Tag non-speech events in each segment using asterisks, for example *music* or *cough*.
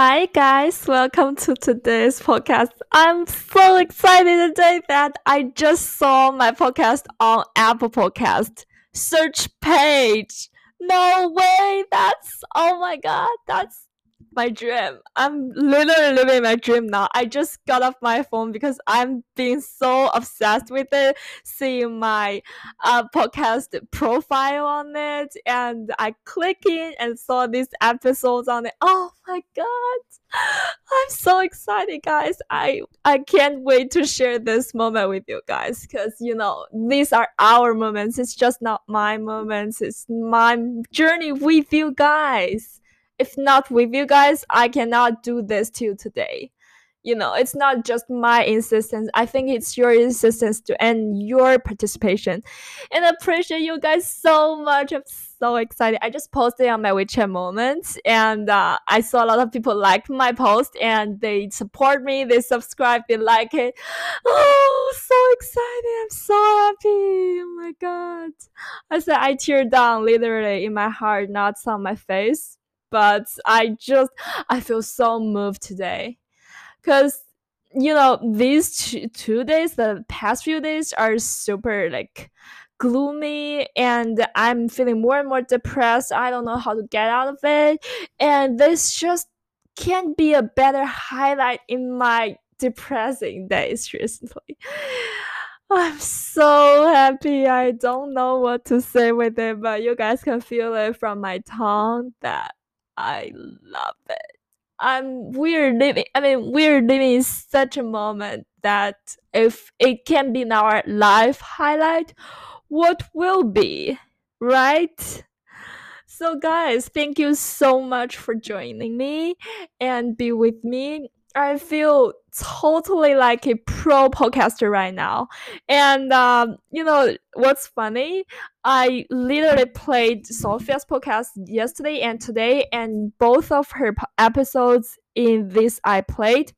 Hi, guys. Welcome to today's podcast. I'm so excited today that I just saw my podcast on Apple Podcast search page. No way. That's, oh my God. That's my dream. I'm literally living my dream now. I just got off my phone because I'm being so obsessed with it, seeing my uh, podcast profile on it, and I click in and saw these episodes on it. Oh my god! *gasps* I'm so excited, guys. I I can't wait to share this moment with you guys because you know these are our moments. It's just not my moments. It's my journey with you guys if not with you guys, I cannot do this till today. You know, it's not just my insistence. I think it's your insistence to end your participation. And I appreciate you guys so much. I'm so excited. I just posted on my WeChat moments and uh, I saw a lot of people like my post and they support me, they subscribe, they like it. Oh, so excited. I'm so happy. Oh my god. I said I teared down literally in my heart, not on my face but I just I feel so moved today because you know these two, two days the past few days are super like gloomy and I'm feeling more and more depressed. I don't know how to get out of it. And this just can't be a better highlight in my depressing days *laughs* recently. I'm so happy. I don't know what to say with it, but you guys can feel it from my tongue that I love it. I'm we're living I mean we're living in such a moment that if it can be our life highlight, what will be, right? So guys, thank you so much for joining me and be with me I feel totally like a pro podcaster right now. And um, you know what's funny? I literally played Sophia's podcast yesterday and today, and both of her episodes in this I played.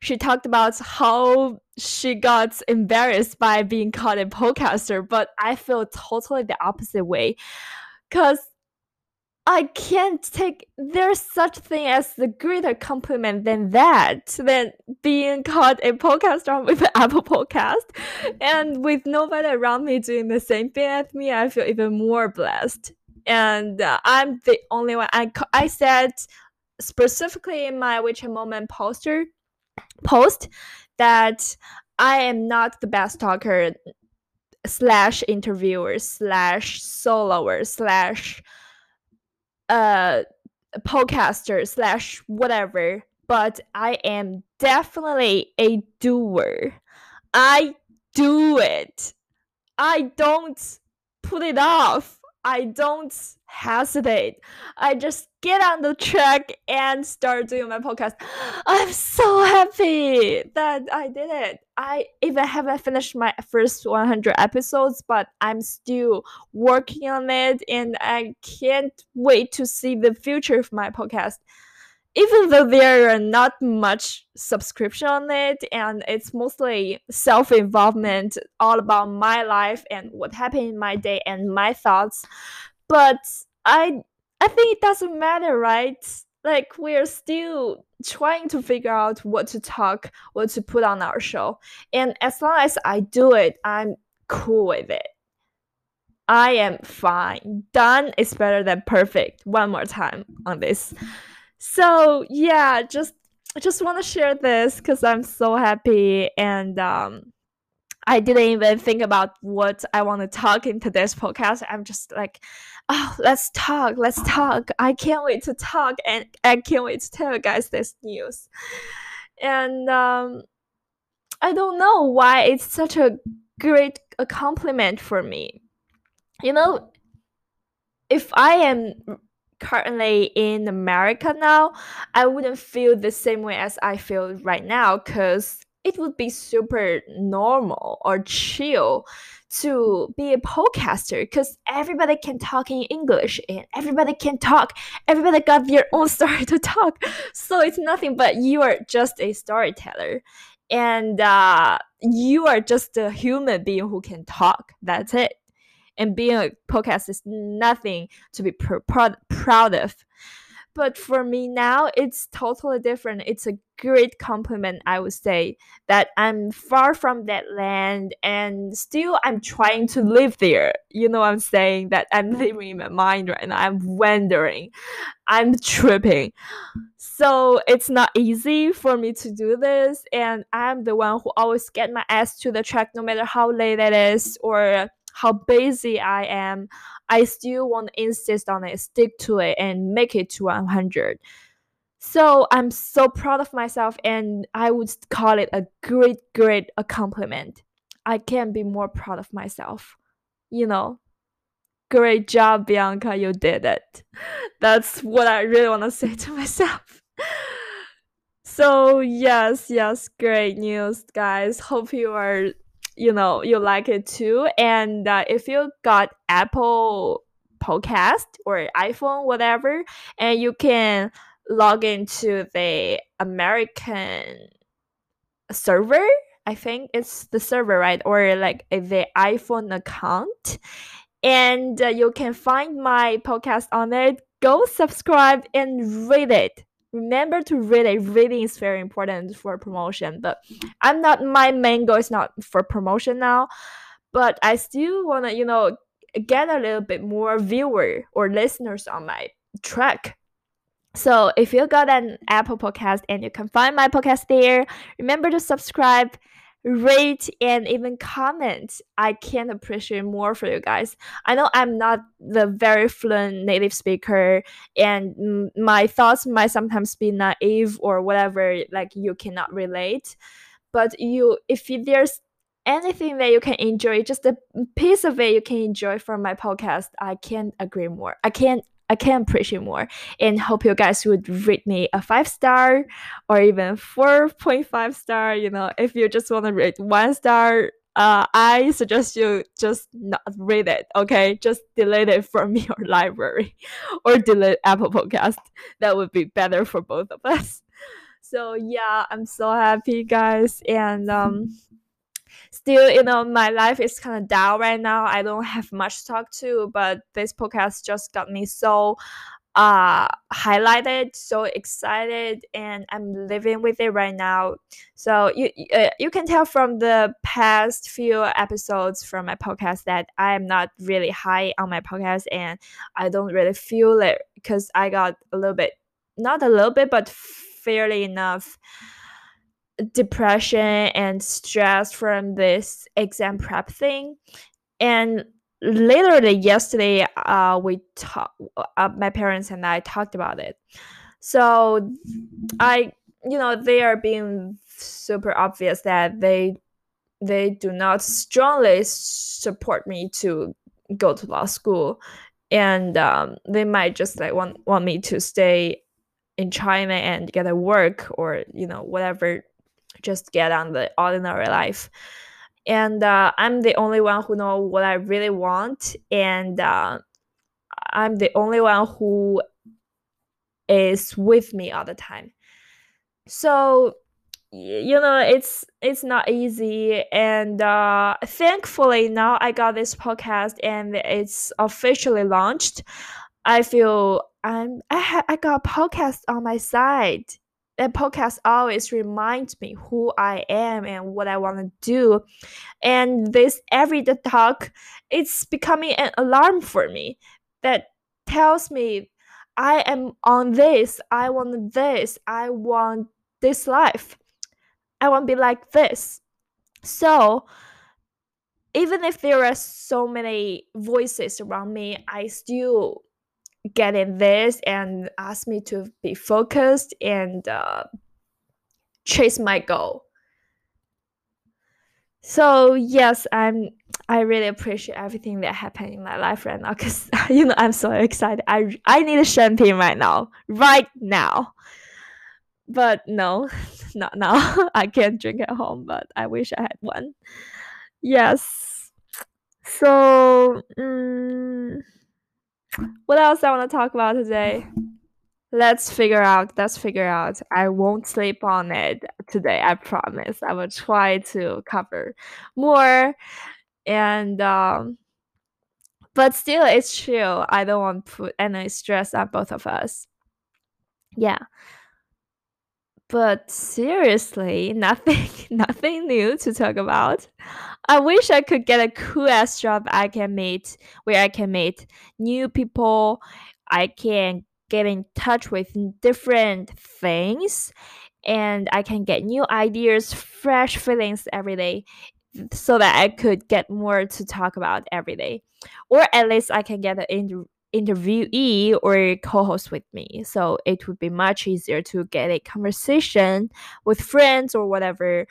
She talked about how she got embarrassed by being called a podcaster, but I feel totally the opposite way. Cause I can't take there's such thing as the greater compliment than that than being called a podcaster with *laughs* Apple Podcast, and with nobody around me doing the same thing as me, I feel even more blessed. And uh, I'm the only one. I I said specifically in my WeChat Moment poster post that I am not the best talker slash interviewer slash soloer slash uh podcaster slash whatever but i am definitely a doer. I do it. I don't put it off. I don't hesitate. I just get on the track and start doing my podcast. *gasps* I'm so happy that I did it. I even haven't finished my first 100 episodes, but I'm still working on it and I can't wait to see the future of my podcast even though there are not much subscription on it and it's mostly self-involvement all about my life and what happened in my day and my thoughts but i i think it doesn't matter right? Like we're still trying to figure out what to talk what to put on our show. And as long as i do it i'm cool with it. I am fine. Done is better than perfect. One more time on this. So yeah just I just want to share this because i'm so happy and um i didn't even think about what i want to talk in today's podcast. I'm just like oh let's talk let's talk. I can't wait to talk and i can't wait to tell you guys this news. And um i don't know why it's such a great a compliment for me. You know if i am currently in America now, I wouldn't feel the same way as I feel right now because it would be super normal or chill to be a podcaster because everybody can talk in English and everybody can talk. Everybody got their own *laughs* story to talk. So it's nothing but you are just a storyteller and uh, you are just a human being who can talk. That's it and being a podcast is nothing to be pr- proud, proud of. But for me now it's totally different. It's a great compliment i would say that i'm far from that land and still i'm trying to live there. You know i'm saying? That i'm *laughs* living in my mind right now. I'm wandering. I'm tripping. So it's not easy for me to do this and i'm the one who always get my ass to the track no matter how late it is or how busy I am, I still want to insist on it, stick to it, and make it to 100. So I'm so proud of myself, and I would call it a great, great accomplishment. I can't be more proud of myself. You know, great job, Bianca, you did it. *laughs* That's what I really want to say to myself. *laughs* So, yes, yes, great news, guys. Hope you are you know you like it too. And uh, if you got apple podcast or iphone whatever and you can log into the american server i think it's the server right? Or like the iphone account. And uh, you can find my podcast on it. Go subscribe and read it remember to read it. Reading is very important for promotion. But I'm not my main goal is not for promotion now. But I still wanna, you know, get a little bit more viewer or listeners on my track. So if you got an Apple podcast and you can find my podcast there, remember to subscribe rate and even comment. I can't appreciate more for you guys. I know i'm not the very fluent native speaker and my thoughts might sometimes be naive or whatever like you cannot relate. But you if there's anything that you can enjoy just a piece of it you can enjoy from my podcast i can't agree more. I can't I can appreciate more and hope you guys would rate me a five star or even 4.5 star. You know, if you just want to rate one star, uh, I suggest you just not read it, okay? Just delete it from *laughs* your library or delete Apple Podcast. That would be better for both of us. So yeah, I'm so happy guys and um still, you know, my life is kind of down right now. I don't have much to talk to, but this podcast just got me so uh highlighted so excited and i'm living with it right now so you uh, you can tell from the past few episodes from my podcast that i am not really high on my podcast and i don't really feel it because i got a little bit not a little bit but fairly enough depression and stress from this exam prep thing. And literally yesterday uh we talked uh, my parents and i talked about it. So i you know they are being super obvious that they they do not strongly support me to go to law school. And um, they might just like want want me to stay in china and get a work or you know whatever just get on the ordinary life. And uh, i'm the only one who know what i really want and uh, i'm the only one who is with me all the time. So you know it's it's not easy and uh thankfully now i got this podcast and it's officially launched. I feel i'm i, ha- I got a podcast on my side that podcast always reminds me who I am and what I want to do. And this everyday talk, it's becoming an alarm for me that tells me I am on this, I want this, I want this life. I want to be like this. So, even if there are so many voices around me, I still get in this and ask me to be focused and uh, chase my goal. So yes, I'm. I really appreciate everything that happened in my life right now because *laughs* you know I'm so excited. I I need a champagne right now, right now. But no, *laughs* not now. *laughs* I can't drink at home, but I wish I had one. Yes. So. Um, what else I want to talk about today? Let's figure out. Let's figure out. I won't sleep on it today. I promise. I will try to cover more, and um, but still, it's true. I don't want to put any stress on both of us. yeah but seriously nothing *laughs* nothing new to talk about. I wish i could get a cool ass job i can meet where i can meet new people. I can get in touch with different things and i can get new ideas fresh feelings every day so that i could get more to talk about every day. Or at least i can get an interviewee or co-host with me. So it would be much easier to get a conversation with friends or whatever.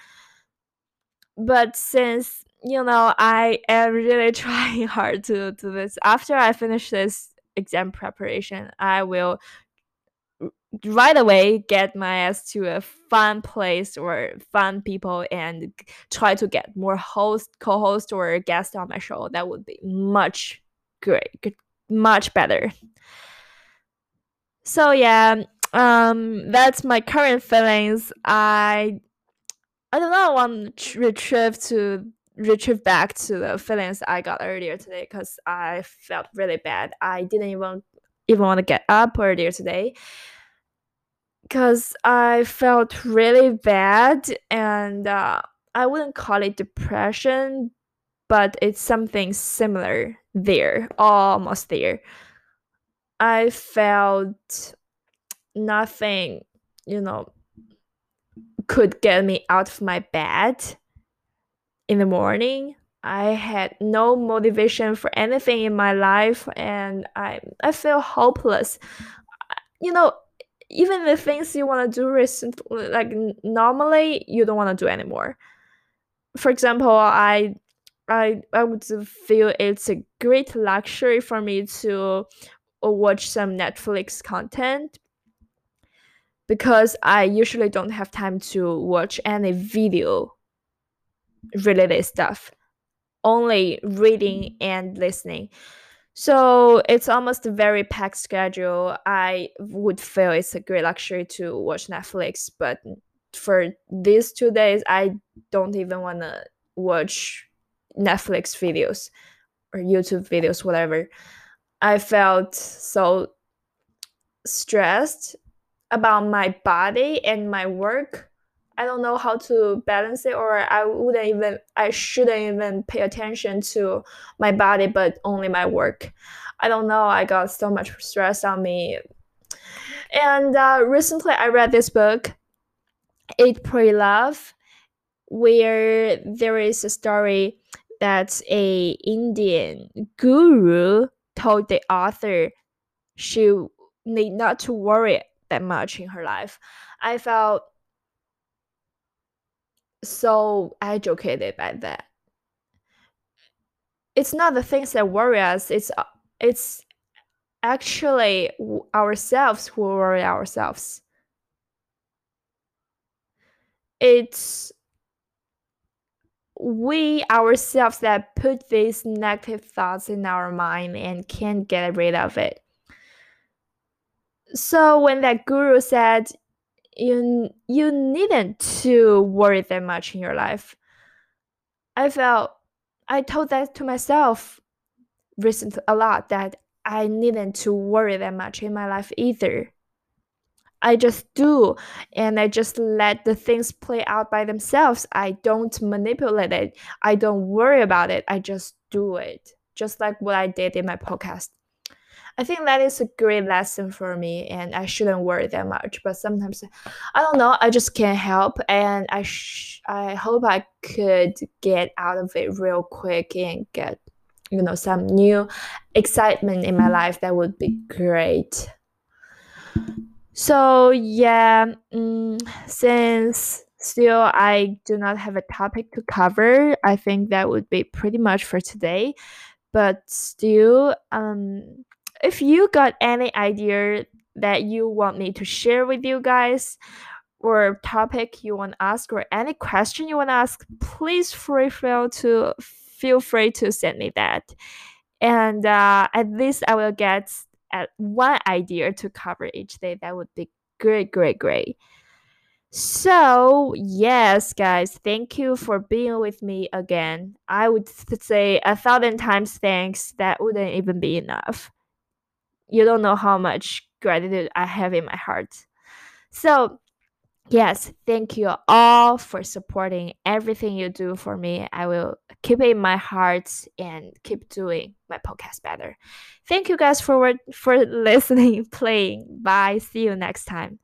But since you know i am really *laughs* trying hard to do this after i finish this exam preparation i will right away get my ass to a fun place or fun people and try to get more host co-host or guest on my show. That would be much great much better. So yeah, um, that's my current feelings. I I don't want to retrieve to retrieve back to the feelings I got earlier today because I felt really bad. I didn't even even want to get up earlier today because I felt really bad and uh, I wouldn't call it depression, but it's something similar there, almost there. I felt nothing, you know, could get me out of my bed in the morning. I had no motivation for anything in my life and I I feel hopeless. You know, even the things you want to do recently like normally you don't want to do anymore. For example, I I I would feel it's a great luxury for me to uh, watch some Netflix content because I usually don't have time to watch any video related stuff, only reading and listening. So it's almost a very packed schedule. I would feel it's a great luxury to watch Netflix, but for these two days, I don't even want to watch Netflix videos or YouTube videos, whatever, I felt so stressed about my body and my work. I don't know how to balance it, or I wouldn't even, I shouldn't even pay attention to my body, but only my work. I don't know. I got so much stress on me. And uh, recently, I read this book, Eat, Pray, Love, where there is a story that a Indian guru told the author she need not to worry that much in her life. I felt so educated by that. It's not the things that worry us. It's uh, it's actually ourselves who worry ourselves. It's we ourselves that put these negative thoughts in our mind and can't get rid of it. So when that guru said you you needn't to worry that much in your life, I felt I told that to myself recently a lot that I needn't to worry that much in my life either. I just do and I just let the things play out by themselves. I don't manipulate it. I don't worry about it. I just do it. Just like what I did in my podcast. I think that is a great lesson for me and I shouldn't worry that much. But sometimes I don't know, I just can't help and I sh- I hope I could get out of it real quick and get you know some new excitement in my mm-hmm. life that would be great. So yeah, um, since still I do not have a topic to cover, I think that would be pretty much for today. But still, um, if you got any idea that you want me to share with you guys, or topic you want to ask, or any question you want to ask, please free feel to feel free to send me that. And uh, at least I will get at one idea to cover each day, that would be great, great, great. So, yes, guys, thank you for being with me again. I would say a thousand times thanks. That wouldn't even be enough. You don't know how much gratitude I have in my heart. So, yes, thank you all for supporting everything you do for me. I will keep it in my heart and keep doing my podcast better. Thank you guys for for *laughs* listening, playing. Bye. See you next time.